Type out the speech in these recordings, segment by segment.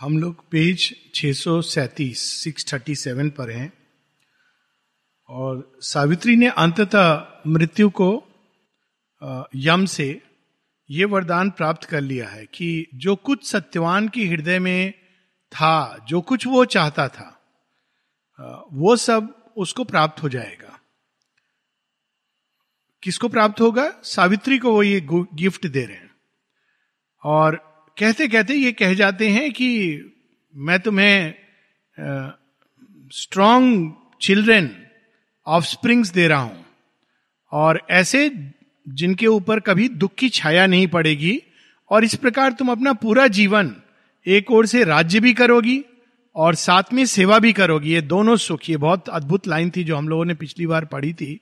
हम लोग पेज छह सौ सैतीस सिक्स थर्टी सेवन पर हैं। और सावित्री ने अंततः मृत्यु को यम से ये वरदान प्राप्त कर लिया है कि जो कुछ सत्यवान की हृदय में था, जो कुछ वो चाहता था वो सब उसको प्राप्त हो जाएगा। किसको प्राप्त होगा? सावित्री को वो ये गिफ्ट दे रहे हैं। और कहते कहते ये कह जाते हैं कि मैं तुम्हें स्ट्रॉन्ग चिल्ड्रेन ऑफ़ स्प्रिंग्स दे रहा हूँ। और ऐसे जिनके ऊपर कभी दुख की छाया नहीं पड़ेगी, और इस प्रकार तुम अपना पूरा जीवन एक ओर से राज्य भी करोगी और साथ में सेवा भी करोगी। ये दोनों सुख, ये बहुत अद्भुत लाइन थी जो हम लोगों ने पिछली बार पढ़ी थी।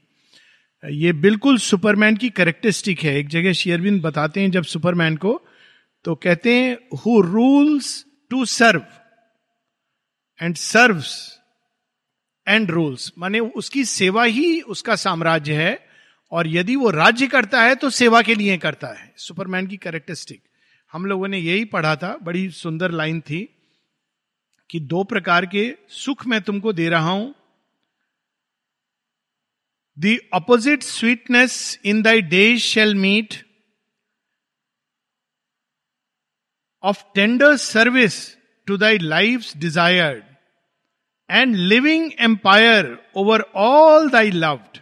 ये बिल्कुल सुपरमैन की करेक्टरिस्टिक है। एक जगह शेयरविंद बताते हैं जब सुपरमैन को तो कहते हैं who rules to serve and serve and rules माने उसकी सेवा ही उसका साम्राज्य है और यदि वो राज्य करता है तो सेवा के लिए करता है। सुपरमैन की करेक्टरिस्टिक हम लोगों ने यही पढ़ा था, बड़ी सुंदर लाइन थी कि दो प्रकार के सुख मैं तुमको दे रहा हूँ। The opposite sweetness in thy day shall meet of tender service to thy life's desired, and living empire over all thy loved.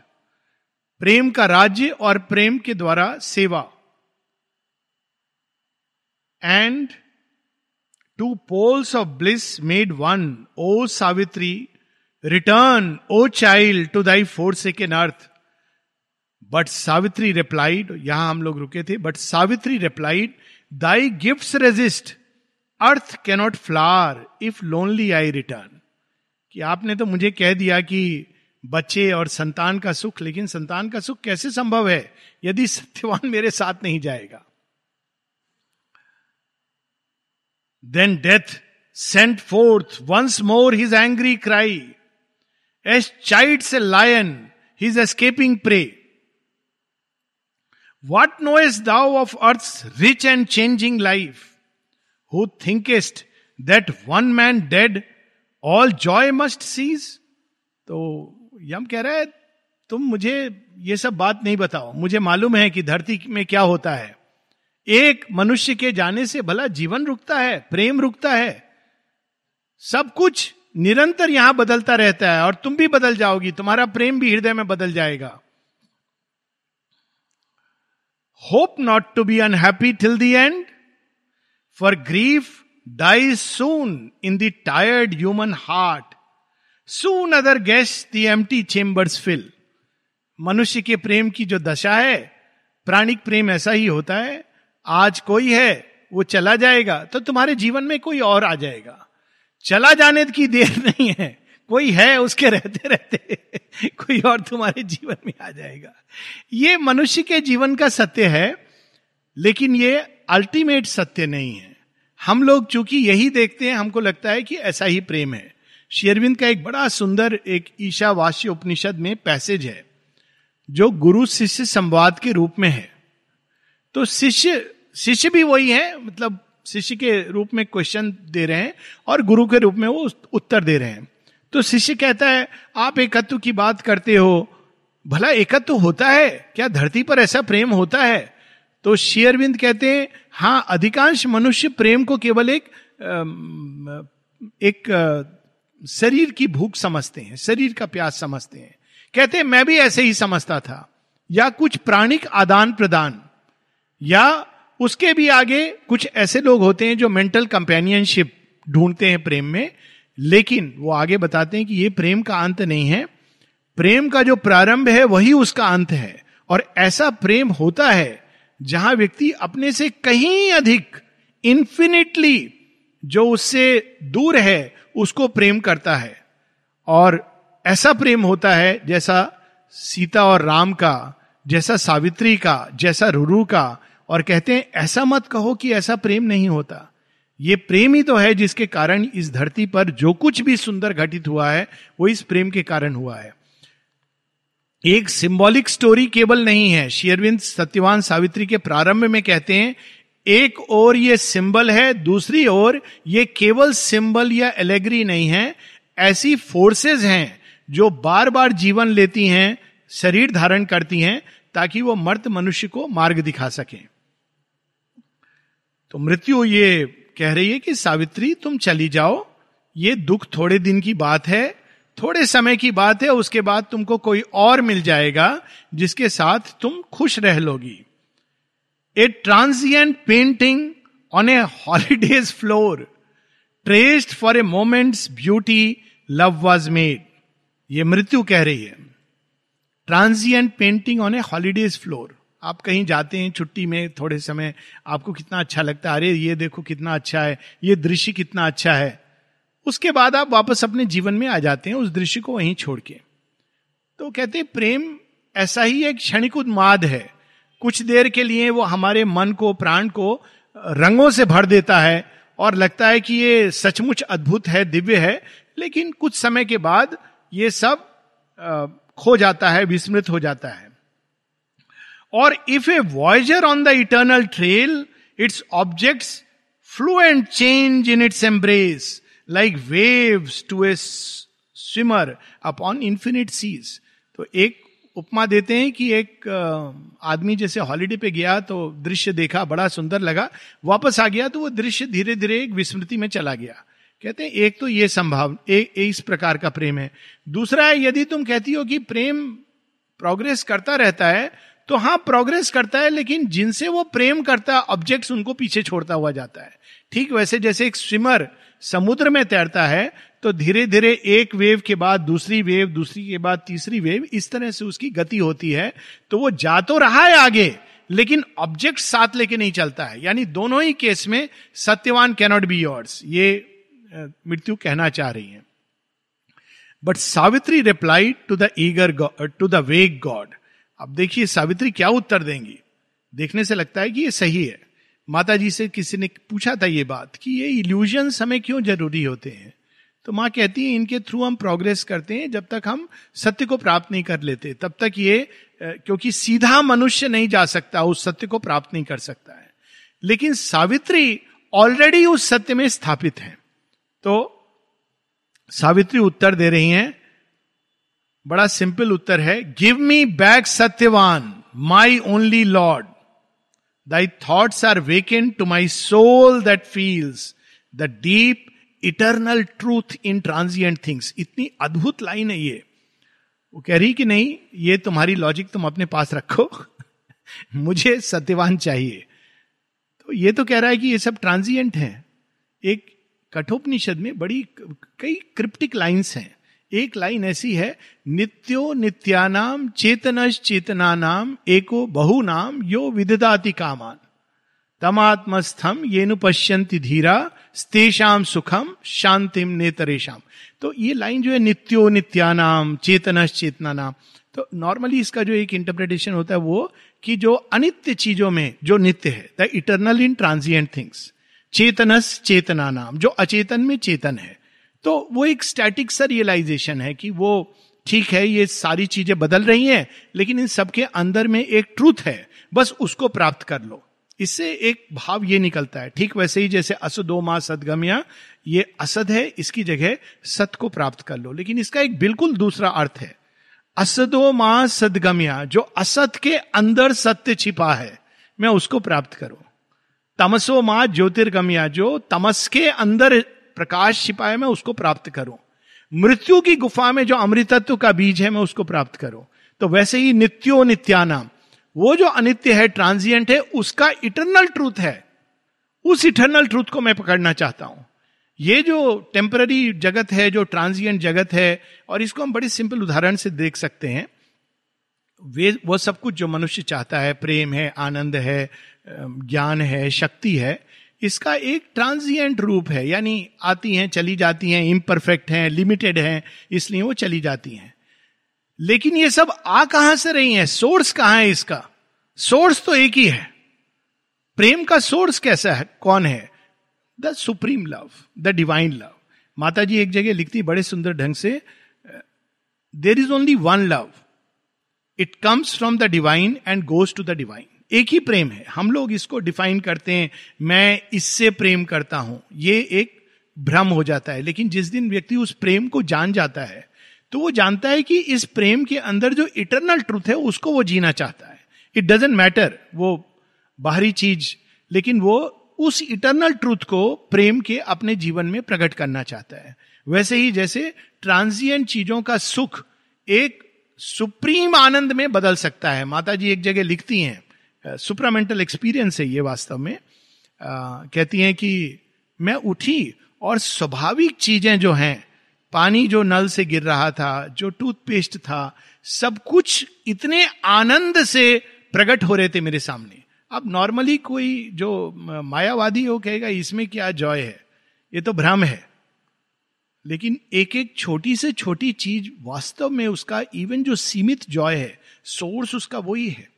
प्रेम का राज्य और प्रेम के द्वारा सेवा। And two poles of bliss made one O Savitri return O child to thy forsaken earth but Savitri replied यहाँ हम लोग रुके थे but Savitri replied thy gift resist earth cannot flower if lonely I return कि आपने तो मुझे कह दिया कि बच्चे और संतान का सुख, लेकिन संतान का सुख कैसे संभव है यदि सत्यवान मेरे साथ नहीं जाएगा? Then death sent forth once more his angry cry as chides a lion his escaping prey What knowest thou of earth rich and changing life who thinkest that one man dead all joy must cease तो यम कह रहा है, तुम मुझे ये सब बात नहीं बताओ। मुझे मालूम है कि धरती में क्या होता है। एक मनुष्य के जाने से भला जीवन रुकता है, प्रेम रुकता है। सब कुछ निरंतर यहाँ बदलता रहता है और तुम भी बदल जाओगी। तुम्हारा प्रेम भी हृदय में बदल जाएगा। Hope not to be unhappy till the end for grief die soon in tired human heart soon other guests the empty chambers fill मनुष्य के प्रेम की जो दशा है, प्राणिक प्रेम ऐसा ही होता है। आज कोई है, वो चला जाएगा तो तुम्हारे जीवन में कोई और आ जाएगा। चला जाने की देर नहीं है। कोई है उसके रहते रहते कोई और तुम्हारे जीवन में आ जाएगा। ये मनुष्य के जीवन का सत्य है, लेकिन ये अल्टीमेट सत्य नहीं है। हम लोग चूँकि यही देखते हैं, हमको लगता है कि ऐसा ही प्रेम है। शेरविंद का एक बड़ा सुंदर एक ईशावासी उपनिषद में पैसेज है, जो गुरु शिष्य संवाद के रूप में है। तो शिष्य शिष्य भी वही है मतलब शिष्य के रूप में क्वेश्चन दे रहे हैं और गुरु के रूप में वो उत्तर दे रहे हैं। तो शिष्य कहता है, आप एकत्व की बात करते हो। भला एकत्व होता है? क्या धरती पर ऐसा प्रेम होता है? तो शेयरविंद कहते हैं हाँ अधिकांश मनुष्य प्रेम को केवल एक एक शरीर की भूख समझते हैं, शरीर का प्यास समझते हैं। कहते हैं, मैं भी ऐसे ही समझता था। या कुछ प्राणिक आदान प्रदान, या उसके भी आगे कुछ ऐसे लोग होते हैं जो मेंटल कंपेनियनशिप ढूंढते हैं प्रेम में लेकिन वो आगे बताते हैं कि ये प्रेम का अंत नहीं है। प्रेम का जो प्रारंभ है, वही उसका अंत है। और ऐसा प्रेम होता है, जहाँ व्यक्ति अपने से कहीं अधिक इंफिनिटली जो उससे दूर है, उसको प्रेम करता है। और ऐसा प्रेम होता है, जैसा सीता और राम का, जैसा सावित्री का, जैसा रुरु का, और कहते हैं, ऐसा मत कहो कि ऐसा प्रेम नहीं होता। ये प्रेम ही तो है जिसके कारण इस धरती पर जो कुछ भी सुंदर घटित हुआ है, वो इस प्रेम के कारण हुआ है। एक सिंबॉलिक स्टोरी केवल नहीं है। शेयरविंद सत्यवान सावित्री के प्रारंभ में कहते हैं, एक और ये सिंबल है, दूसरी ओर ये केवल सिंबल या एलेग्री नहीं है, ऐसी फोर्सेस हैं जो बार बार जीवन लेती हैं, शरीर धारण करती हैं, ताकि वो मर्द मनुष्य को मार्ग दिखा सके। तो मृत्यु ये कह रही है कि, सावित्री, तुम चली जाओ। ये दुख थोड़े दिन की बात है, थोड़े समय की बात है, उसके बाद तुमको कोई और मिल जाएगा, जिसके साथ तुम खुश रह लोगी। A transient painting on a holiday's floor traced for a moment's beauty love was made ये मृत्यु कह रही है। Transient painting on a holiday's floor आप कहीं जाते हैं छुट्टी में, थोड़े समय, आपको कितना अच्छा लगता है, अरे ये देखो कितना अच्छा है, ये दृश्य कितना अच्छा है। उसके बाद आप वापस अपने जीवन में आ जाते हैं, उस दृश्य को वहीं छोड़ के। तो कहते हैं, प्रेम ऐसा ही एक क्षणिक उन्माद है। कुछ देर के लिए वो हमारे मन को, प्राण को रंगों से भर देता है और लगता है कि ये सचमुच अद्भुत है, दिव्य है, लेकिन कुछ समय के बाद ये सब खो जाता है, विस्मृत हो जाता है। और if a voyager on the eternal trail its objects flee and change in its embrace like waves to a swimmer upon infinite seas तो एक उपमा देते हैं कि एक आदमी जैसे हॉलीडे पे गया तो दृश्य देखा, बड़ा सुंदर लगा, वापस आ गया तो वो दृश्य धीरे धीरे एक विस्मृति में चला गया। कहते हैं, एक तो ये संभाव एक इस प्रकार का प्रेम है। दूसरा है, यदि तुम कहती हो कि प्रेम प्रोग्रेस करता रहता है तो हाँ प्रोग्रेस करता है, लेकिन जिनसे वो प्रेम करता है ऑब्जेक्ट्स उनको पीछे छोड़ता हुआ जाता है। ठीक वैसे जैसे एक स्विमर समुद्र में तैरता है तो धीरे धीरे एक वेव के बाद दूसरी वेव दूसरी के बाद तीसरी वेव इस तरह से उसकी गति होती है। तो वो जा तो रहा है आगे, लेकिन ऑब्जेक्ट साथ लेके नहीं चलता है। यानी दोनों ही केस में सत्यवान कैनॉट बी योर्स ये मृत्यु कहना चाह रही है। But Savitri reply to the eager to the vague god अब देखिए सावित्री क्या उत्तर देंगी? देखने से लगता है कि ये सही है। माता जी से किसी ने पूछा था ये बात कि ये इल्यूजन्स हमें क्यों ज़रूरी होते हैं? तो माँ कहती है, इनके थ्रू हम प्रोग्रेस करते हैं जब तक हम सत्य को प्राप्त नहीं कर लेते। तब तक ये क्योंकि सीधा मनुष्य नहीं जा सकता, उस सत्य को प्राप्त नहीं कर सकता है। लेकिन सावित्री ऑलरेडी उस सत्य में स्थापित है। तो सावित्री उत्तर दे रही हैं बड़ा सिंपल उत्तर है give me back Satyavan my only lord thy thoughts are wakened to my soul that feels the deep eternal truth in transient things इतनी अद्भुत लाइन है ये। वो कह रही कि नहीं, ये तुम्हारी लॉजिक तुम अपने पास रखो। मुझे सत्यवान चाहिए। तो ये तो कह रहा है कि ये सब ट्रांजिएंट है। एक कठोपनिषद में बड़ी कई क्रिप्टिक लाइंस हैं। एक लाइन ऐसी है, नित्यो नित्यानाम चेतनश चेतना नाम एको बहु नाम यो विददाति कामान। तमात्मस्थम ये नु पश्यंति धीरा स्तेषाम सुखम शांतिम नेतरेशम तो ये लाइन जो है, नित्यो नित्यानाम चेतनश चेतना नाम तो नॉर्मली इसका जो एक इंटरप्रिटेशन होता है वो कि जो अनित्य चीज़ों में जो नित्य है the eternal in transient things चेतनस चेतना नाम जो अचेतन में चेतन है तो वो एक स्टैटिक सा रियलाइजेशन है कि वो ठीक है, ये सारी चीज़ें बदल रही हैं, लेकिन इन सबके अंदर में एक ट्रूथ है। बस उसको प्राप्त कर लो। इससे एक भाव ये निकलता है, ठीक वैसे ही जैसे असदो माँ सदगम्या, ये असद है, इसकी जगह सत को प्राप्त कर लो। लेकिन इसका एक बिल्कुल दूसरा अर्थ है। असदो माँ सदगम्या, जो असत के अंदर सत्य छिपा है, मैं उसको प्राप्त करूँ। तमसो माँ ज्योतिर्गम्या, जो तमस के अंदर प्रकाश छिपा है मैं उसको प्राप्त करूँ। मृत्यु की गुफा में जो अमृतत्व का बीज है, मैं उसको प्राप्त करूँ। तो वैसे ही नित्यो नित्यानाम। वो जो अनित्य है, ट्रांजिएंट है, उसका इटरनल ट्रूथ है। उस इटरनल ट्रूथ को मैं पकड़ना चाहता हूँ। ये जो टेम्पररी जगत है, जो ट्रांजिएंट जगत है, और इसको हम बड़ी सिंपल उदाहरण से देख सकते हैं। वे, वो सब कुछ जो मनुष्य चाहता है, प्रेम है, आनंद है ज्ञान है, शक्ति है इसका एक ट्रांजिएंट रूप है, यानी आती हैं, चली जाती हैं इम्परफेक्ट हैं लिमिटेड हैं, इसलिए वो चली जाती हैं। लेकिन ये सब आ कहाँ से रही हैं? सोर्स कहाँ है इसका? सोर्स तो एक ही है। प्रेम का सोर्स कैसा है? कौन है? The supreme love the divine love माता जी एक जगह लिखती बड़े सुंदर ढंग से there is only one love it comes from the divine and goes to the divine एक ही प्रेम है। हम लोग इसको डिफाइन करते हैं, मैं इससे प्रेम करता हूँ। ये एक भ्रम हो जाता है। लेकिन जिस दिन व्यक्ति उस प्रेम को जान जाता है तो वो जानता है कि इस प्रेम के अंदर जो इटरनल ट्रूथ है, उसको वो जीना चाहता है। इट डजेंट मैटर वो बाहरी चीज़, लेकिन वो उस इटरनल ट्रूथ को प्रेम के अपने जीवन में प्रकट करना चाहता है। वैसे ही जैसे ट्रांजिएंट चीज़ों का सुख एक सुप्रीम आनंद में बदल सकता है। माता जी एक जगह लिखती हैं सुपरामेंटल एक्सपीरियंस है ये वास्तव में। आ, कहती हैं कि मैं उठी और स्वाभाविक चीज़ें जो हैं पानी जो नल से गिर रहा था जो टूथपेस्ट था सब कुछ इतने आनंद से प्रकट हो रहे थे मेरे सामने। अब नॉर्मली कोई जो मायावादी हो कहेगा इसमें क्या जॉय है? ये तो भ्रम है। लेकिन एक एक छोटी से छोटी चीज़ वास्तव में उसका इवन जो सीमित जॉय है सोर्स उसका वही है।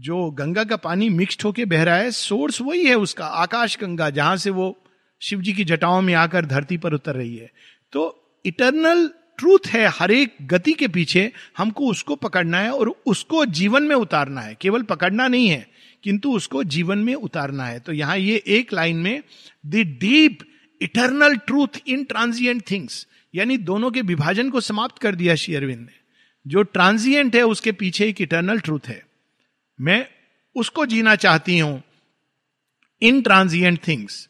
जो गंगा का पानी मिक्सड होके बह रहा है, सोर्स वही है उसका, आकाश गंगा, जहाँ से वो शिव जी की जटाओं में आकर धरती पर उतर रही है। तो इटरनल ट्रूथ है हर एक गति के पीछे, हमको उसको पकड़ना है और उसको जीवन में उतारना है। केवल पकड़ना नहीं है, किंतु उसको जीवन में उतारना है। तो यहाँ ये एक लाइन में the deep eternal truth in transient things यानी दोनों के विभाजन को समाप्त कर दिया शेयरविंद ने। जो ट्रांजिएंट है, उसके पीछे एक इटर्नल ट्रूथ है। मैं उसको जीना चाहती हूँ। In transient things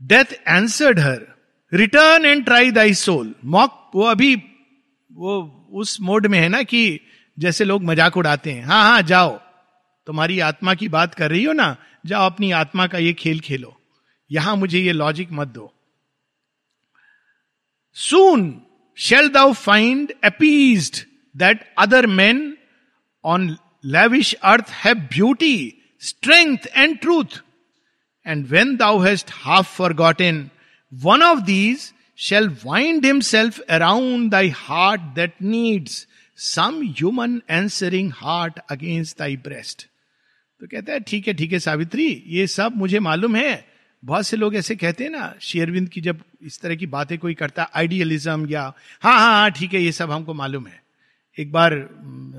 death answered her return and try thy soul mock वो अभी, वो उस मोड में है ना कि जैसे लोग मज़ाक उड़ाते हैं। हाँ हाँ जाओ। तुम्हारी आत्मा की बात कर रही हो ना, जाओ अपनी आत्मा का ये खेल खेलो। यहाँ मुझे ये लॉजिक मत दो। Soon shall thou find appease that other man on have beauty strength and truth and when thou hast half forgot in one of these shall wind himself around thy heart that needs some human answering heart against thy breast तो कहता है, ठीक है ठीक है, सावित्री, ये सब मुझे मालूम है। बहुत से लोग ऐसे कहते हैं ना शेयरविंद की जब इस तरह की बातें कोई करता आइडियलिज्म या हाँ हाँ हाँ ठीक है, ये सब हमको मालूम है। एक बार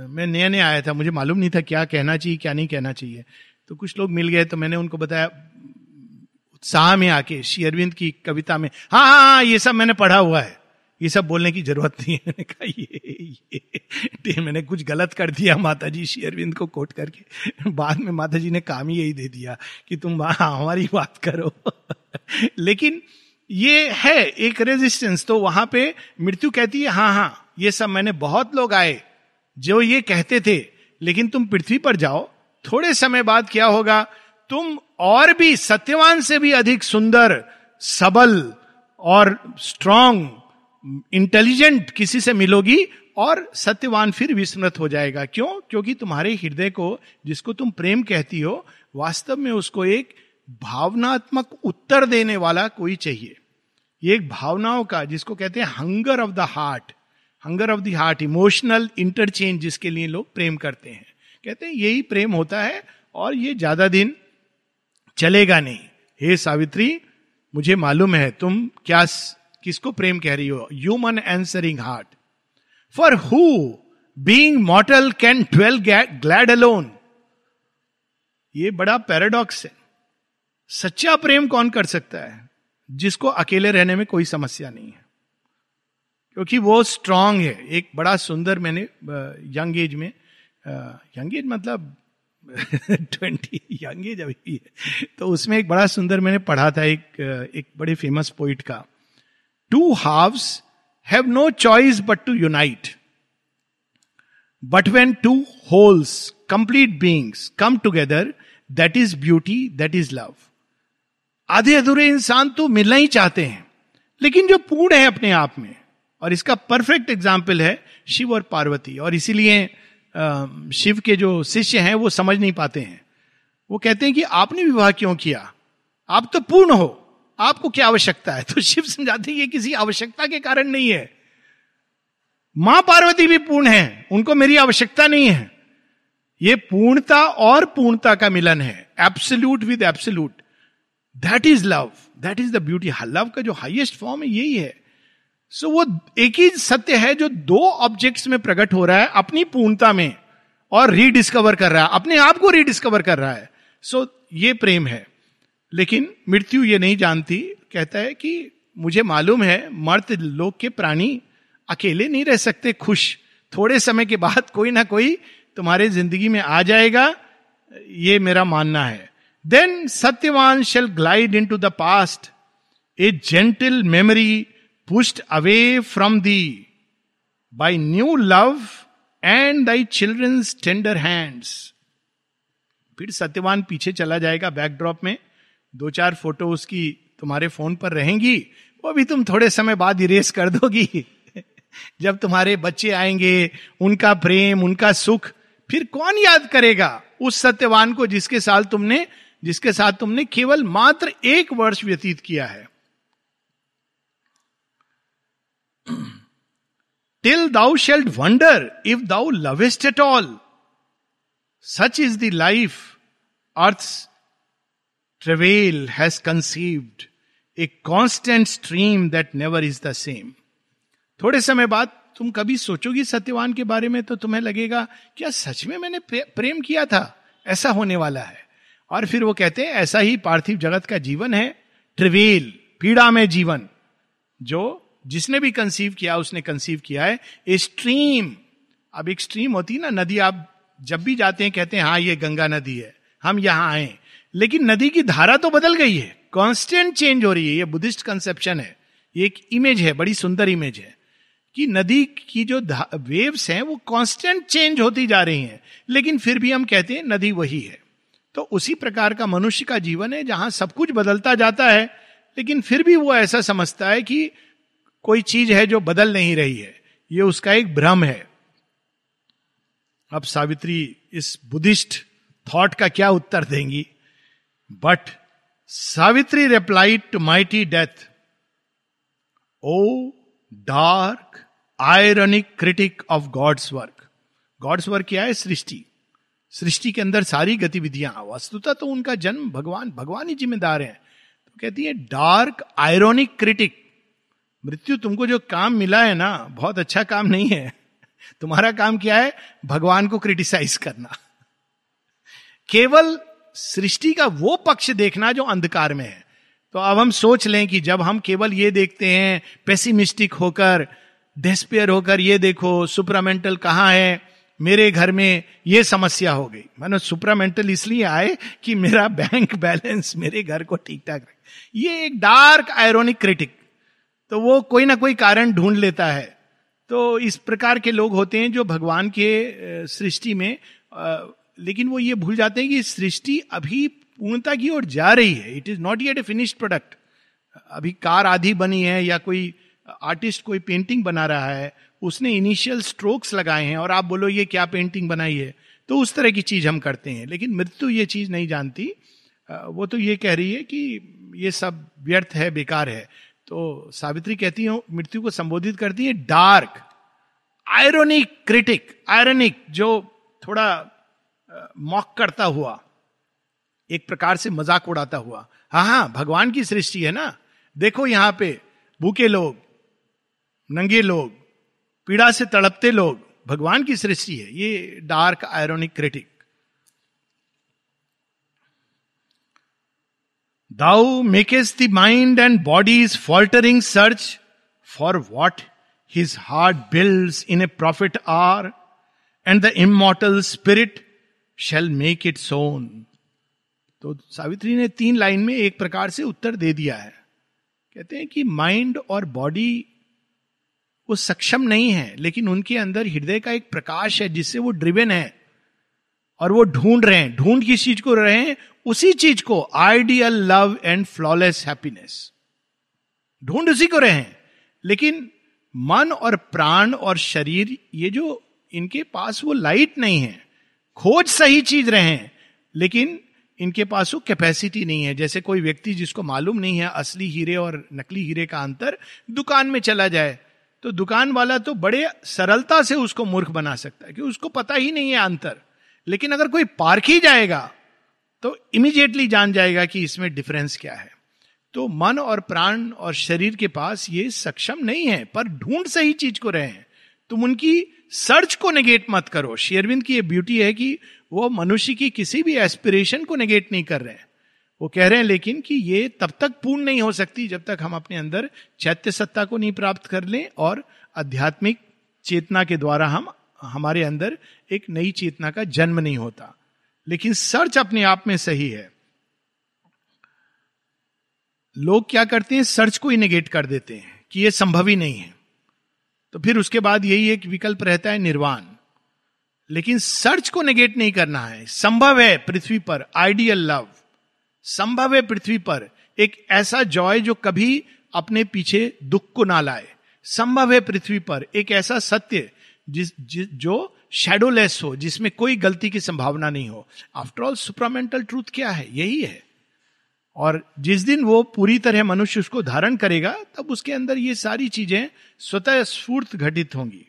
मैं नया नया आया था मुझे मालूम नहीं था क्या कहना चाहिए क्या नहीं कहना चाहिए। तो कुछ लोग मिल गए तो मैंने उनको बताया उत्साह में आके श्री अरविंद की कविता में हाँ हाँ हाँ ये सब मैंने पढ़ा हुआ है। ये सब बोलने की ज़रूरत नहीं है। मैंने कहा ये, ये मैंने कुछ गलत कर दिया माता जी शेयरविंद को कोट करके। बाद में माता जी ने काम ही यही दे दिया कि तुम हमारी बात करो। लेकिन ये है एक रेजिस्टेंस तो वहाँ पे मृत्यु कहती है हाँ हाँ ये सब मैंने बहुत लोग आए जो ये कहते थे, लेकिन तुम पृथ्वी पर जाओ, थोड़े समय बाद क्या होगा? तुम और भी सत्यवान से भी अधिक सुंदर, सबल और स्ट्रांग इंटेलिजेंट किसी से मिलोगी और सत्यवान फिर विस्मृत हो जाएगा। क्यों? क्योंकि तुम्हारे हृदय को, जिसको तुम प्रेम कहती हो, वास्तव में उसको एक भावनात्मक उत्तर देने वाला कोई चाहिए। ये एक भावनाओं का, जिसको कहते हैं hunger of the heart hunger of the heart emotional interchange जिसके लिए लोग प्रेम करते हैं। कहते हैं, यही प्रेम होता है और ये ज़्यादा दिन चलेगा नहीं। हे सावित्री, मुझे मालूम है तुम क्या किसको प्रेम कह रही हो? Human answering heart for who being mortal can dwell glad alone ये बड़ा पैराडॉक्स है। सच्चा प्रेम कौन कर सकता है? जिसको अकेले रहने में कोई समस्या नहीं है। क्योंकि वो स्ट्रांग है। एक बड़ा सुंदर मैंने यंग एज में यंग एज मतलब ट्वेंटी यंग एज अभी है। तो उसमें एक बड़ा सुंदर मैंने पढ़ा था एक एक बड़े फ़ेमस पोइट का। Two halves have no choice but to unite but when two wholes complete beings come together that is beauty that is love आधे अधूरे इंसान तो मिलना ही चाहते हैं, लेकिन जो पूर्ण है अपने आप में और इसका परफेक्ट एग्ज़ाम्पल है शिव और पार्वती। और इसीलिए शिव के जो शिष्य हैं, वो समझ नहीं पाते हैं। वो कहते हैं कि आपने विवाह क्यों किया? आप तो पूर्ण हो। आपको क्या आवश्यकता है? तो शिव समझाते हैं ये किसी आवश्यकता के कारण नहीं है। माँ पार्वती भी पूर्ण है। उनको मेरी आवश्यकता नहीं है। ये पूर्णता और पूर्णता का मिलन है। Absolute with absolute that is love that is the beauty love का जो हाइएस्ट फॉर्म है, यही है। सो वो एक ही सत्य है जो दो ऑब्जेक्ट्स में प्रकट हो रहा है अपनी पूर्णता में और रीडिस्कवर कर रहा है अपने आप को रीडिस्कवर कर रहा है। सो so, ये प्रेम है। लेकिन मृत्यु ये नहीं जानती कहता है कि मुझे मालूम है मर्त लोग के प्राणी अकेले नहीं रह सकते खुश। थोड़े समय के बाद कोई ना कोई तुम्हारे ज़िंदगी में आ जाएगा ये मेरा मानना है। Then Satyavan shall glide into the past a gentle memory pushed away from thee by new love and thy children's tender hands फिर सत्यवान पीछे चला जाएगा बैकड्रॉप में। दो चार फ़ोटो उसकी तुम्हारे फ़ोन पर रहेंगी। वो भी तुम थोड़े समय बाद इरेस कर दोगी। जब तुम्हारे बच्चे आएँगे, उनका प्रेम, उनका सुख, फिर कौन याद करेगा उस सत्यवान को जिसके साथ तुमने, जिसके साथ तुमने केवल मात्र एक वर्ष व्यतीत किया है? Till thou shalt wonder if thou lovest at all such is the life earth travel has conceived a constant stream that never is the same थोड़े समय बाद तुम कभी सोचोगी सत्यवान के बारे में तो तुम्हें लगेगा, क्या सच में मैंने प्रेम किया था? ऐसा होने वाला है। और फिर वो कहते हैं, ऐसा ही पार्थिव जगत का जीवन है, ट्रिवेल, पीड़ा में जीवन, जो जिसने भी कंसीव किया, उसने कंसीव किया है ए स्ट्रीम अब एक स्ट्रीम होती है ना, नदी, आप जब भी जाते हैं, कहते हैं हाँ ये गंगा नदी है, हम यहाँ आए लेकिन नदी की धारा तो बदल गई है कांस्टेंट चेंज हो रही है, ये बुद्धिस्ट कंसेप्शन है। ये एक इमेज है, बड़ी सुंदर इमेज है, कि नदी की जो वेव्स हैं, वो कांस्टेंट चेंज होती जा रही हैं। लेकिन फिर भी हम कहते हैं, नदी वही है। तो उसी प्रकार का मनुष्य का जीवन है, जहाँ सब कुछ बदलता जाता है, लेकिन फिर भी वो ऐसा समझता है कि कोई चीज़ है जो बदल नहीं रही है। ये उसका एक भ्रम है। अब सावित्री इस बुद्धिस्ट थॉट का क्या उत्तर देंगी? But Savitri replied to mighty death O dark ironic critic of God's work God's work क्या है? सृष्टि। सृष्टि के अंदर सारी गतिविधियाँ। वस्तुता तो उनका जन्म भगवान भगवान ही जिम्मेदार है। तो कहती है डार्क आयरोनिक क्रिटिक मृत्यु तुमको जो काम मिला है ना, बहुत अच्छा काम नहीं है। तुम्हारा काम क्या है? भगवान को क्रिटिसाइज करना। केवल सृष्टि का वो पक्ष देखना जो अंधकार में है। तो अब हम सोच लें कि जब हम केवल ये देखते हैं पेसिमिस्टिक होकर डेस्पियर होकर, ये देखो सुपरामेंटल कहाँ है? मेरे घर में ये समस्या हो गई। मैंने सुपरामेंटल इसलिए आए कि मेरा बैंक बैलेंस मेरे घर को ठीक ठाक रखे। ये एक डार्क आयरोनिक क्रिटिक तो वो कोई ना कोई कारण ढूंढ लेता है। तो इस प्रकार के लोग होते हैं जो भगवान के सृष्टि में लेकिन वो ये भूल जाते हैं कि सृष्टि अभी पूर्णता की ओर जा रही है। It is not yet a finished product अभी कार आधी बनी है या कोई आर्टिस्ट कोई पेंटिंग बना रहा है, उसने इनिशियल स्ट्रोक्स लगाए हैं और आप बोलो, ये क्या पेंटिंग बनाई है? तो उस तरह की चीज़ हम करते हैं। लेकिन मृत्यु ये चीज़ नहीं जानती। वो तो ये कह रही है कि ये सब व्यर्थ है, बेकार है। तो सावित्री कहती है, मृत्यु को संबोधित करती है डार्क आयरोनिक क्रिटिक आयरनिक जो थोड़ा मॉक करता हुआ, एक प्रकार से मज़ाक उड़ाता हुआ। हाँ हाँ भगवान की सृष्टि है ना? देखो यहाँ पे, भूखे लोग, नंगे लोग, पीड़ा से तड़पते लोग, भगवान की सृष्टि है। ये dark ironic critic thou makes the mind and body is faltering search for what his heart build in a profit are and the immortal spirit shall make it soon तो सावित्री ने तीन लाइन में एक प्रकार से उत्तर दे दिया है। कहते हैं कि माइंड और बॉडी वो सक्षम नहीं है, लेकिन उनके अंदर हृदय का एक प्रकाश है जिससे वो ड्रिवेन है। और वो ढूंढ रहे हैं, ढूंढ किस चीज़ को रहे हैं? उसी चीज़ को ideal love and flawless happiness ढूंढ उसी को रहे हैं। लेकिन मन और प्राण और शरीर, ये जो इनके पास वो लाइट नहीं है। खोज सही चीज़ रहे हैं, लेकिन इनके पास वो कैपेसिटी नहीं है। जैसे कोई व्यक्ति जिसको मालूम नहीं है असली हीरे और नकली हीरे का अंतर, दुकान में चला जाए तो दुकान वाला तो बड़े सरलता से उसको मूर्ख बना सकता है, कि उसको पता ही नहीं है अंतर। लेकिन अगर कोई पार्क ही जाएगा तो इमीडिएटली जान जाएगा कि इसमें डिफरेंस क्या है। तो मन और प्राण और शरीर के पास ये सक्षम नहीं है, पर ढूंढ सही चीज़ को रहे हैं। तुम उनकी सर्च को नेगेट मत करो। शेयरविंद की ये ब्यूटी है कि वो मनुष्य की किसी भी एस्पिरेशन को नेगेट नहीं कर रहे हैं। वो कह रहे हैं, लेकिन कि ये तब तक पूर्ण नहीं हो सकती जब तक हम अपने अंदर चैत्य सत्ता को नहीं प्राप्त कर लें और आध्यात्मिक चेतना के द्वारा हम हमारे अंदर एक नई चेतना का जन्म नहीं होता। लेकिन सर्च अपने आप में सही है। लोग क्या करते हैं? सर्च को ही निगेट कर देते हैं कि यह संभव ही नहीं है। तो फिर उसके बाद यही एक विकल्प रहता है निर्वाण। लेकिन सर्च को निगेट नहीं करना है। संभव है पृथ्वी पर आइडियल लव संभव है पृथ्वी पर एक ऐसा जॉय जो कभी अपने पीछे दुख को ना लाए। संभव है पृथ्वी पर एक ऐसा सत्य जिस, जिस जो शेडोलेस हो जिसमें कोई गलती की संभावना नहीं हो। आफ्टर ऑल सुपरामेंटल ट्रूथ क्या है? यही है। और जिस दिन वो पूरी तरह मनुष्य उसको धारण करेगा तब उसके अंदर ये सारी चीज़ें स्वतः स्फूर्त घटित होंगी।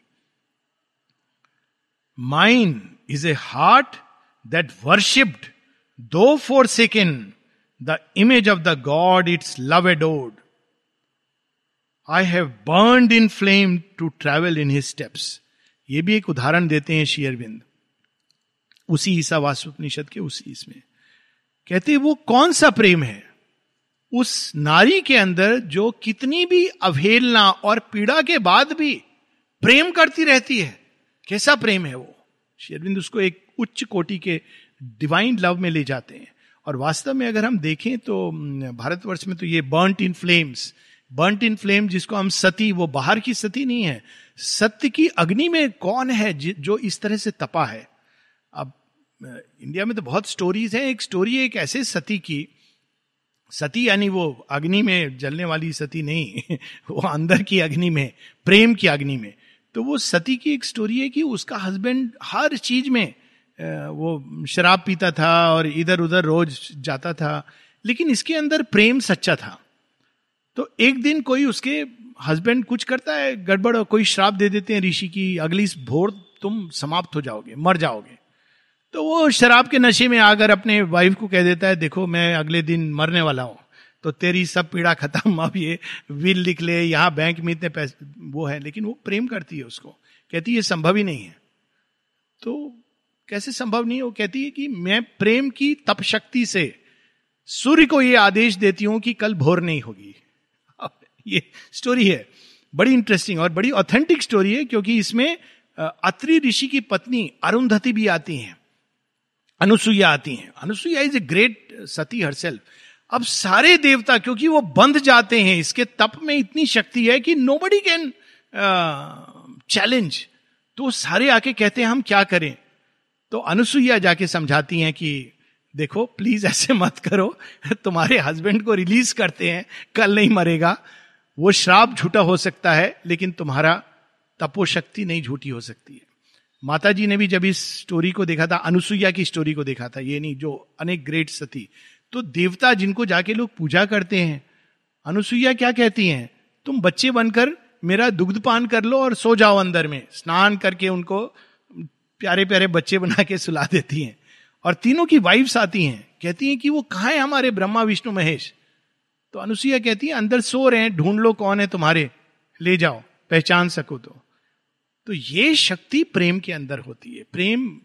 Mind is a heart that worshipped though forsaken the image of the god its love एडोड I have burn in flame to travel in his steps ये भी एक उदाहरण देते हैं शेयरबिंद उसी ईसा वास्तुपनिषद के उसी इसमें। कहते वो कौन सा प्रेम है? उस नारी के अंदर जो कितनी भी अवहेलना और पीड़ा के बाद भी प्रेम करती रहती है, कैसा प्रेम है वो? शेरविंद उसको एक उच्च कोटि के डिवाइन लव में ले जाते हैं। और वास्तव में अगर हम देखें तो भारतवर्ष में तो ये burnt in flames burnt in flame जिसको हम सती, वो बाहर की सती नहीं है सत्य की अग्नि में कौन है जो इस तरह से तपा है? अब इंडिया में तो बहुत स्टोरीज हैं। एक स्टोरी एक ऐसे सती की। सती यानी वो अग्नि में जलने वाली सती नहीं, वो अंदर की अग्नि में, प्रेम की अग्नि में। तो वो सती की एक स्टोरी है कि उसका हस्बैंड हर चीज़ में वो शराब पीता था और इधर उधर रोज जाता था। लेकिन इसके अंदर प्रेम सच्चा था। तो एक दिन कोई उसके हस्बैंड कुछ करता है, गड़बड़ कोई श्राप दे देते हैं ऋषि की, अगली भोर तुम समाप्त हो जाओगे, मर जाओगे। तो वो शराब के नशे में आकर अपने वाइफ को कह देता है, देखो, मैं अगले दिन मरने वाला हूँ तो तेरी सब पीड़ा खत्म, अब ये विल लिख ले, यहाँ बैंक में इतने पैसे वो है, लेकिन वो प्रेम करती है उसको, कहती है संभव ही नहीं है। तो कैसे संभव नहीं वो कहती है कि मैं प्रेम की तप शक्ति से सूर्य को ये आदेश देती हूँ कि कल भोर नहीं होगी। ये स्टोरी है। बड़ी इंटरेस्टिंग और बड़ी ऑथेंटिक स्टोरी है क्योंकि इसमें अत्रि ऋषि की पत्नी अरुंधति भी आती हैं। अनुसुईया आती हैं। Anusuya is a great sati herself अब सारे देवता, क्योंकि वो बंध जाते हैं, इसके तप में इतनी शक्ति है कि नो बडी कैन चैलेंज तो सारे आके कहते हैं, हम क्या करें? तो अनुसुईया जाके समझाती हैं कि, देखो प्लीज़ ऐसे मत करो। तुम्हारे हस्बैंड को रिलीज़ करते हैं। कल नहीं मरेगा। वो श्राप झूठा हो सकता है, लेकिन तुम्हारा तपोशक्ति नहीं झूठी हो सकती है। माता जी ने भी जब इस स्टोरी को देखा था, अनुसुईया की स्टोरी को देखा था, ये नहीं, जो अनेक ग्रेट सती। तो देवता जिनको जाके लोग पूजा करते हैं, अनुसुईया क्या कहती हैं? तुम बच्चे बनकर मेरा दुग्ध पान कर लो और सो जाओ अंदर में। स्नान करके उनको प्यारे प्यारे बच्चे बना के सुला देती हैं। और तीनों की वाइफ्स आती हैं, कहती हैं कि वो कहा है हमारे ब्रह्मा, विष्णु, महेश? तो अनुसुईया कहती है, अंदर सो रहे हैं, ढूंढ लो कौन है तुम्हारे, ले जाओ, पहचान सको तो। तो ये शक्ति प्रेम के अंदर होती है। प्रेम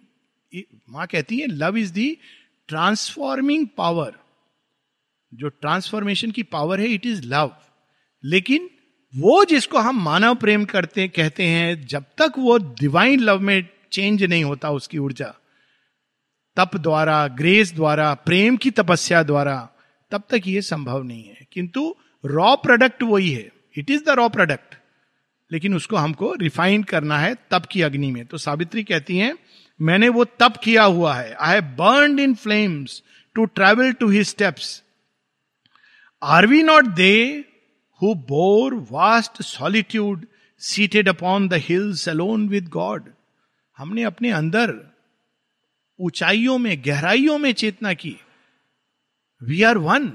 माँ कहती है love is the transforming power जो ट्रांसफॉर्मेशन की पावर है इट इज़ लव लेकिन वो जिसको हम मानव प्रेम करते, कहते हैं, जब तक वो डिवाइन लव में चेंज नहीं होता, उसकी ऊर्जा, तप द्वारा ग्रेस द्वारा, प्रेम की तपस्या द्वारा तब तक ये संभव नहीं है। किंतु रॉ प्रोडक्ट वही है। It is the raw product लेकिन उसको हमको रिफाइन करना है तप की अग्नि में। तो सावित्री कहती हैं, मैंने वो तप किया हुआ है। I have burn in flames to travel to he steps are we not they who bore vast solitude seated upon the hills alone with God हमने अपने अंदर ऊंचाइयों में, गहराइयों में चेतना की। वी आर वन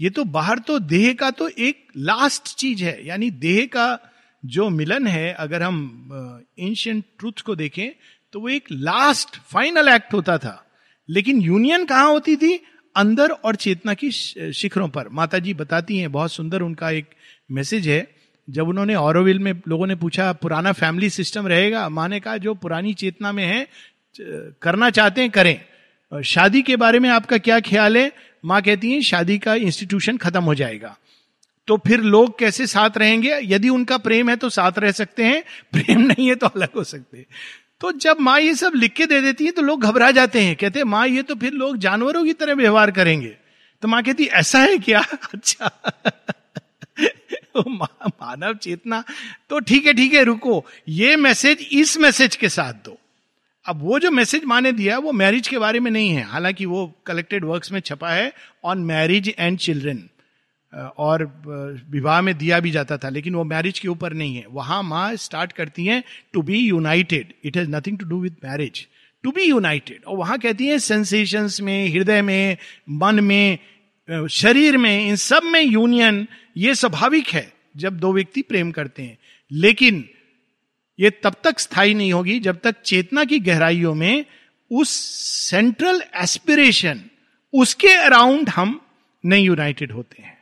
ये तो बाहर तो देह का तो एक लास्ट चीज़ है। यानी देह का जो मिलन है, अगर हम एंशियंट ट्रूथ को देखें तो वो एक लास्ट फाइनल एक्ट होता था। लेकिन यूनियन कहाँ होती थी? अंदर और चेतना की शिखरों पर। माता जी बताती हैं, बहुत सुंदर उनका एक मैसेज है। जब उन्होंने औरविल में लोगों ने पूछा, पुराना फैमिली सिस्टम रहेगा? माँ ने कहा, जो पुरानी चेतना में है करना चाहते हैं, करें। शादी के बारे में आपका क्या ख्याल है? माँ कहती है, शादी का इंस्टीट्यूशन खत्म हो जाएगा। तो फिर लोग कैसे साथ रहेंगे? यदि उनका प्रेम है तो साथ रह सकते हैं, प्रेम नहीं है तो अलग हो सकते तो जब माँ ये सब लिख के दे देती है तो लोग घबरा जाते हैं। कहते हैं, माँ, ये तो फिर लोग जानवरों की तरह व्यवहार करेंगे। तो माँ कहती, ऐसा है क्या? अच्छा। तो मानव चेतना तो ठीक है ठीक है, रुको। ये मैसेज इस मैसेज के साथ दो। अब वो जो मैसेज माने दिया वो मैरिज के बारे में नहीं है। हालाँकि वो कलेक्टेड वर्क्स में छपा है ऑन मैरिज एंड चिल्ड्रन और विवाह में दिया भी जाता था, लेकिन वो मैरिज के ऊपर नहीं है। वहाँ माँ स्टार्ट करती हैं to be united it has nothing to do with marriage to be united और वहाँ कहती हैं सेंसेशंस में, हृदय में, मन में शरीर में, इन सब में यूनियन ये स्वाभाविक है, जब दो व्यक्ति प्रेम करते हैं। लेकिन ये तब तक स्थायी नहीं होगी जब तक चेतना की गहराइयों में उस सेंट्रल एस्पिरेशन उसके अराउंड हम नहीं यूनाइटेड होते हैं।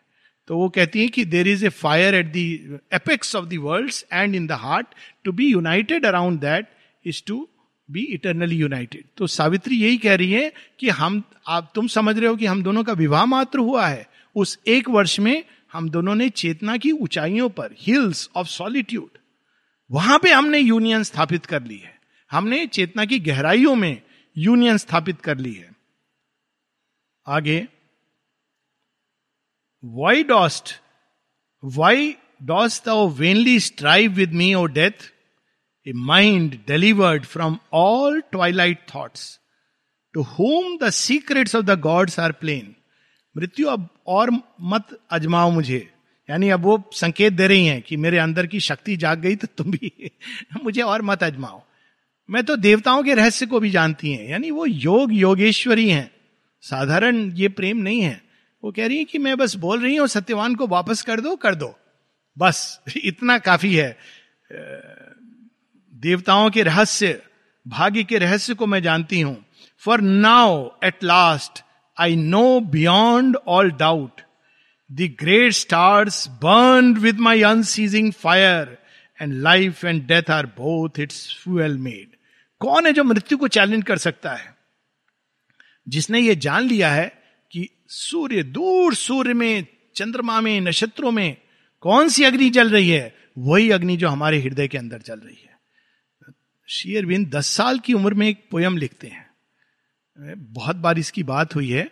तो वो कहती है कि there is a fire at the apex of world and in the heart to be united around that is to be eternally united तो सावित्री यही कह रही है कि हम, आप, तुम समझ रहे हो कि हम दोनों का विवाह मात्र हुआ है। उस एक वर्ष में हम दोनों ने चेतना की ऊंचाइयों पर हिल्स ऑफ़ सॉलिट्यूड वहाँ पे हमने यूनियन स्थापित कर ली है। हमने चेतना की गहराइयों में यूनियन स्थापित कर ली है। आगे why dost why dost thou vainly strive with me O death a mind delivered from all twilight thoughts to whom the secrets of the gods are plain मृत्यु अब और मत अजमाओ मुझे। यानी अब वो संकेत दे रही हैं कि मेरे अंदर की शक्ति जाग गई तो तुम भी मुझे और मत अजमाओ। मैं तो देवताओं के रहस्य को भी जानती हैं, यानी वो योग योगेश्वरी हैं। साधारण ये प्रेम नहीं है। वो कह रही है कि मैं बस बोल रही हूँ, सत्यवान को वापस कर दो कर दो। बस, इतना काफ़ी है। देवताओं के रहस्य, भाग्य के रहस्य को मैं जानती हूँ। For now at last I know beyond all doubt the great stars burn with my unceasing fire and life and death are both its fuel made कौन है जो मृत्यु को चैलेंज कर सकता है? जिसने ये जान लिया है कि सूर्य, दूर सूर्य में, चंद्रमा में, नक्षत्रों में कौन सी अग्नि जल रही है? वही अग्नि जो हमारे हृदय के अंदर चल रही है। शेयरविंद दस साल की उम्र में एक पोयम लिखते हैं। बहुत बार इसकी बात हुई है।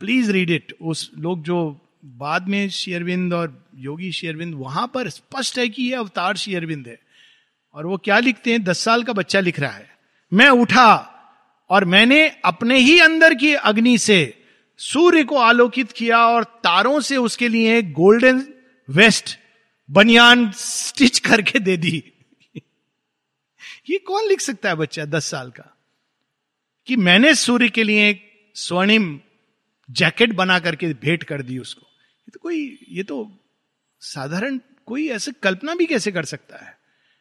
प्लीज़ रीड इट उस लोग जो बाद में शेयरविंद और योगी शेयरविंद वहाँ पर स्पष्ट है कि ये अवतार शेयरविंद है। और वो क्या लिखते हैं? दस साल का बच्चा लिख रहा है। मैं उठा और मैंने अपने ही अंदर की अग्नि से सूर्य को आलोकित किया और तारों से उसके लिए गोल्डन वेस्ट, बनियान स्टिच करके दे दी। ये कौन लिख सकता है बच्चा दस साल का? कि मैंने सूर्य के लिए एक स्वर्णिम जैकेट बना करके भेंट कर दी उसको। ये तो कोई, ये तो साधारण कोई ऐसे कल्पना भी कैसे कर सकता है?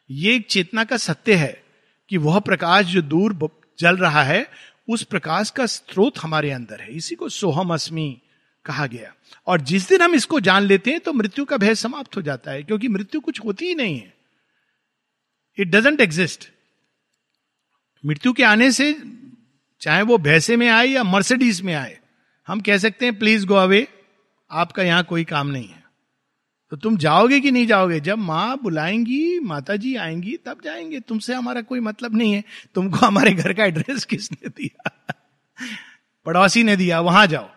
ये एक चेतना का सत्य है कि वह प्रकाश जो दूर जल रहा है, उस प्रकाश का स्रोत हमारे अंदर है। इसी को सोहम अस्मी कहा गया। और जिस दिन हम इसको जान लेते हैं तो मृत्यु का भय समाप्त हो जाता है, क्योंकि मृत्यु कुछ होती ही नहीं है। इट डजेंट एग्जिस्ट मृत्यु के आने से, चाहे वो भैसे में आए या मर्सिडीज में आए, हम कह सकते हैं प्लीज़ गो अवे आपका यहाँ कोई काम नहीं है। तो तुम जाओगे कि नहीं जाओगे? जब माँ बुलाएँगी माता जी आएँगी, तब जाएँगे। तुमसे हमारा कोई मतलब नहीं है। तुमको हमारे घर का एड्रेस किसने दिया? पड़ोसी ने दिया, वहाँ जाओ।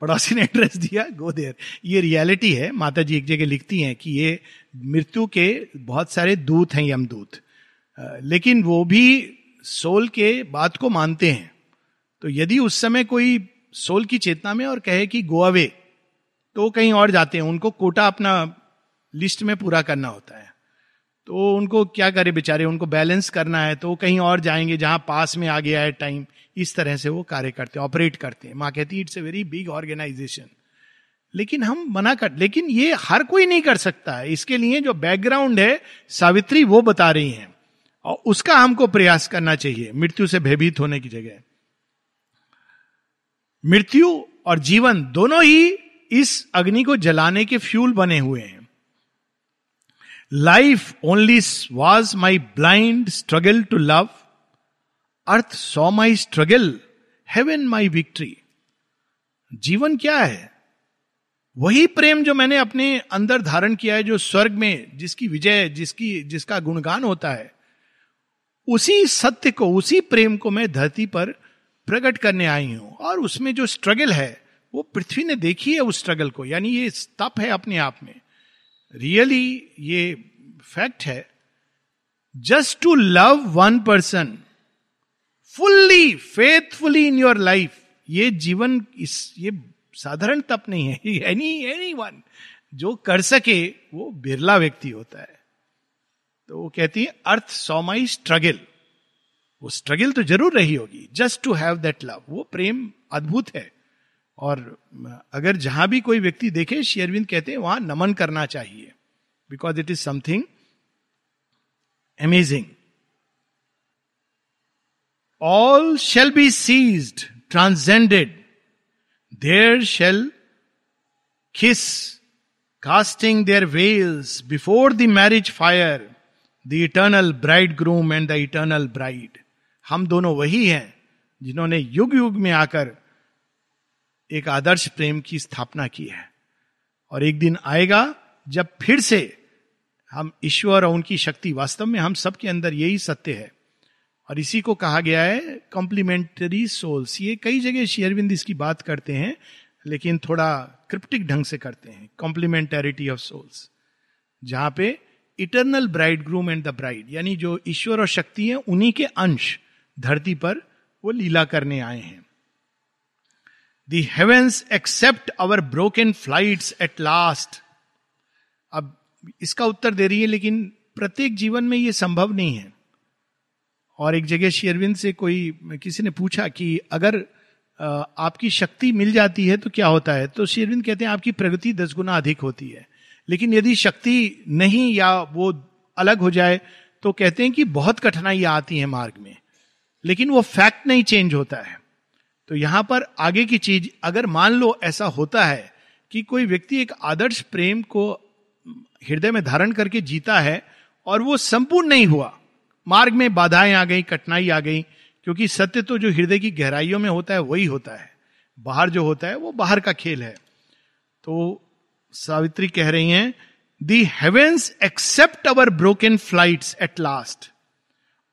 पड़ोसी ने एड्रेस दिया, गो देर ये रियलिटी है। माता जी एक जगह लिखती हैं कि ये मृत्यु के बहुत सारे दूत हैं यमदूत लेकिन वो भी सोल के बात को मानते हैं। तो यदि उस समय कोई सोल की चेतना में और कहे कि गो अवे तो कहीं और जाते हैं। उनको कोटा अपना लिस्ट में पूरा करना होता है। तो उनको क्या करे बेचारे? उनको बैलेंस करना है तो वो कहीं और जाएँगे जहाँ पास में आ गया है टाइम। इस तरह से वो कार्य करते हैं ऑपरेट करते हैं। माँ कहती it's a very big organisation लेकिन हम मना कर, लेकिन ये हर कोई नहीं कर सकता है। इसके लिए जो बैकग्राउंड है, सावित्री वो बता रही हैं। और उसका हमको प्रयास करना चाहिए, मृत्यु से भयभीत होने की जगह। मृत्यु और जीवन दोनों ही इस अग्नि को जलाने के फ्यूल बने हुए हैं। Life only was my blind struggle to love earth saw my struggle heaven my victory जीवन क्या है? वही प्रेम जो मैंने अपने अंदर धारण किया है, जो स्वर्ग में जिसकी विजय, जिसकी, जिसका गुणगान होता है, उसी सत्य को, उसी प्रेम को मैं धरती पर प्रकट करने आई हूँ। और उसमें जो स्ट्रगल है, वो पृथ्वी ने देखी है उस स्ट्रगल को, यानी ये तप है अपने आप में। रियली ये फैक्ट है just to love one person fully faithfully in your life ये जीवन इस, ये साधारण तप नहीं है एनी एनी वन जो कर सके, वो बिरला व्यक्ति होता है। तो वो कहती है, अर्थ सो माई स्ट्रगल वो स्ट्रगल तो ज़रूर रही होगी just to have that love वो प्रेम अद्भुत है। और अगर जहाँ भी कोई व्यक्ति देखे शेयरविंद कहते हैं, वहाँ नमन करना चाहिए because it is something amazing all shall be seized transcended there shall kiss casting their veils before the marriage fire the eternal bridegroom and the eternal bride हम दोनों वही हैं जिन्होंने युग युग में आकर एक आदर्श प्रेम की स्थापना की है। और एक दिन आएगा जब फिर से हम ईश्वर और उनकी शक्ति वास्तव में हम सबके अंदर यही सत्य है। और इसी को कहा गया है कॉम्प्लीमेंटरी सोल्स ये कई जगह शेयरविंद इसकी बात करते हैं, लेकिन थोड़ा क्रिप्टिक ढंग से करते हैं। कॉम्प्लीमेंटेरिटी ऑफ़ सोल्स जहाँ पे eternal bridegroom and the bride यानी जो ईश्वर और शक्ति है, उन्हीं के अंश धरती पर वो लीला करने आए हैं। The heavens accept our broken flights at last अब इसका उत्तर दे रही है, लेकिन प्रत्येक जीवन में ये संभव नहीं है। और एक जगह शेरविंद से कोई, किसी ने पूछा कि अगर आपकी शक्ति मिल जाती है तो क्या होता है? तो शेरविंद कहते हैं, आपकी प्रगति दस गुना अधिक होती है। लेकिन यदि शक्ति नहीं या वो अलग हो जाए तो कहते हैं कि बहुत कठिनाइयाँ आती हैं मार्ग में। लेकिन वो फैक्ट नहीं चेंज होता है। तो यहाँ पर आगे की चीज़, अगर मान लो ऐसा होता है कि कोई व्यक्ति एक आदर्श प्रेम को हृदय में धारण करके जीता है और वो संपूर्ण नहीं हुआ, मार्ग में बाधाएँ आ गई, कठिनाई आ गई, क्योंकि सत्य तो जो हृदय की गहराइयों में होता है, वही होता है। बाहर जो होता है, वो बाहर का खेल है। तो सावित्री कह रही हैं the heavens accept our broken flight at last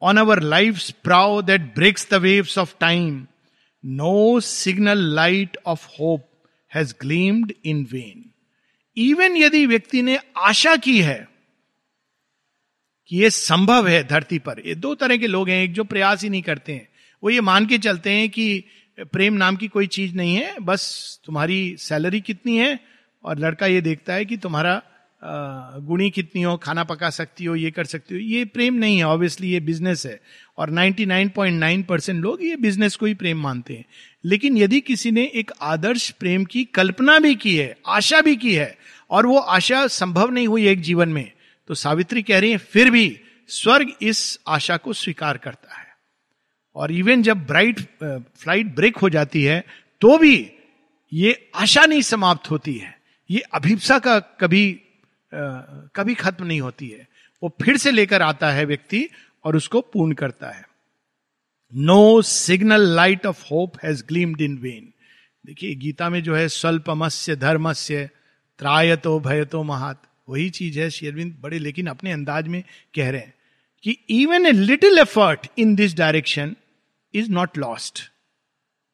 on our life prow that breaks the waves of time no signal light of hope has gleamed in vain even यदि व्यक्ति ने आशा की है कि ये संभव है धरती पर, ये दो तरह के लोग हैं, एक जो प्रयास ही नहीं करते हैं। वो ये मान के चलते हैं कि प्रेम नाम की कोई चीज़ नहीं है, बस तुम्हारी सैलरी कितनी है और लड़का ये देखता है कि तुम्हारा गुणी कितनी हो, खाना पका सकती हो, ये कर सकती हो, ये प्रेम नहीं है ऑब्वियसली ये बिज़नेस है। और 99.9 परसेंट लोग ये बिज़नेस को ही प्रेम मानते हैं। लेकिन यदि किसी ने एक आदर्श प्रेम की कल्पना भी की है, आशा भी की है, और वो आशा संभव नहीं हुई एक जीवन में तो सावित्री कह रही है, फिर भी स्वर्ग इस आशा को स्वीकार करता है। और इवन जब ब्राइट फ़्लाइट ब्रेक हो जाती है तो भी ये आशा नहीं समाप्त होती है। ये अभिप्सा का कभी कभी खत्म नहीं होती है। वो फिर से लेकर आता है व्यक्ति और उसको पूर्ण करता है। No signal light of hope has gleamed in vain देखिए, गीता में जो है, स्वल्पमस्य, धर्मस्य, त्रायतो, भयतो, महात, वही चीज़ है शेरविंद बड़े लेकिन अपने अंदाज में कह रहे हैं कि even a little effort in this direction is not lost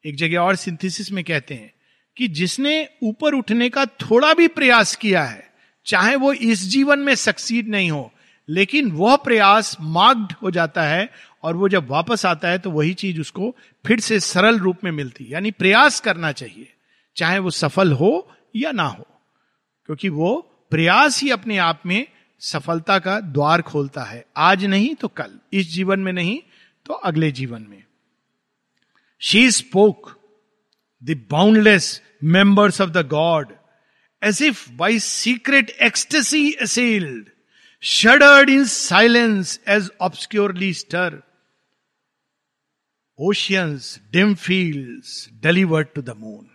एक जगह और सिंथेसिस में कहते हैं कि जिसने ऊपर उठने का थोड़ा भी प्रयास किया है चाहे वो इस जीवन में सक्सीड नहीं हो, लेकिन वह प्रयास मार्ग्ड हो जाता है और वो जब वापस आता है तो वही चीज़ उसको फिर से सरल रूप में मिलती यानी प्रयास करना चाहिए, चाहे वो सफल हो या ना हो, क्योंकि वो प्रयास ही अपने आप में सफलता का द्वार खोलता है। आज नहीं तो कल, इस जीवन में नहीं तो अगले जीवन में। She spoke the boundless members of the god as if by secret ecstasy assailed shuddered in silence as obscurely stir. Oceans, dim fields, delivered to the moon.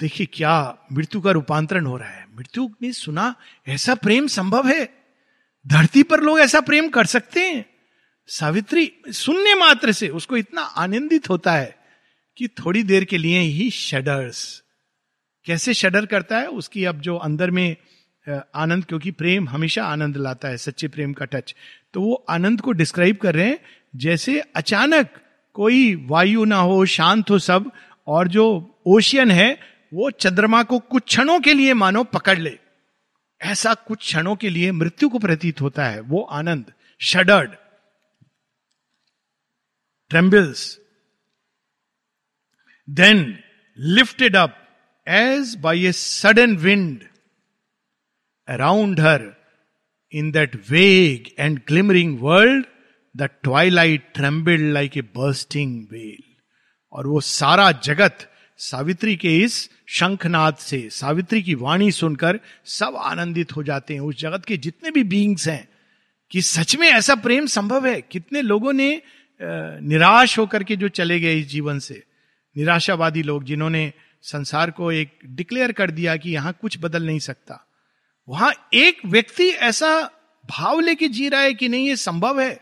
देखिए क्या मृत्यु का रूपांतरण हो रहा है मृत्यु ने सुना ऐसा प्रेम संभव है धरती पर लोग ऐसा प्रेम कर सकते हैं सावित्री सुनने मात्र से उसको इतना आनंदित होता है कि थोड़ी देर के लिए ही शडर्स कैसे शडर करता है, उसकी अब जो अंदर में आनंद, क्योंकि प्रेम हमेशा आनंद लाता है, सच्चे प्रेम का टच तो वो आनंद को डिस्क्राइब कर रहे हैं, जैसे अचानक कोई वायु ना हो, शांत हो सब, और जो ओशियन है, वो चंद्रमा को कुछ क्षणों के लिए मानो पकड़ ले। ऐसा कुछ क्षणों के लिए मृत्यु को प्रतीत होता है, वो आनंद। Shuddered. Trembles then lifted up as by a sudden wind around her in that vague and glimmering world the twilight trembled like a bursting veil और वो सारा जगत सावित्री के इस शंखनाद से, सावित्री की वाणी सुनकर सब आनंदित हो जाते हैं। उस जगत के जितने भी बींग्स हैं, कि सच में ऐसा प्रेम संभव है? कितने लोगों ने निराश होकर के जो चले गए इस जीवन से? निराशावादी लोग जिन्होंने संसार को एक डिक्लेयर कर दिया कि यहाँ कुछ बदल नहीं सकता। वहाँ एक व्यक्ति ऐसा भाव लेके जी रहा है कि नहीं, ये संभव है।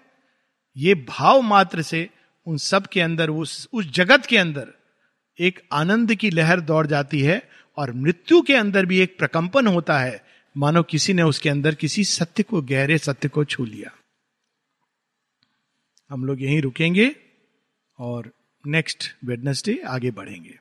ये भाव मात्र से उन सब के अंदर, उस उस जगत के अंदर एक आनंद की लहर दौड़ जाती है और मृत्यु के अंदर भी एक प्रकंपन होता है। मानो किसी ने उसके अंदर किसी सत्य को, गहरे सत्य को छू लिया। हम लोग यहीं रुकेंगे और नेक्स्ट वेडनेसडे आगे बढ़ेंगे।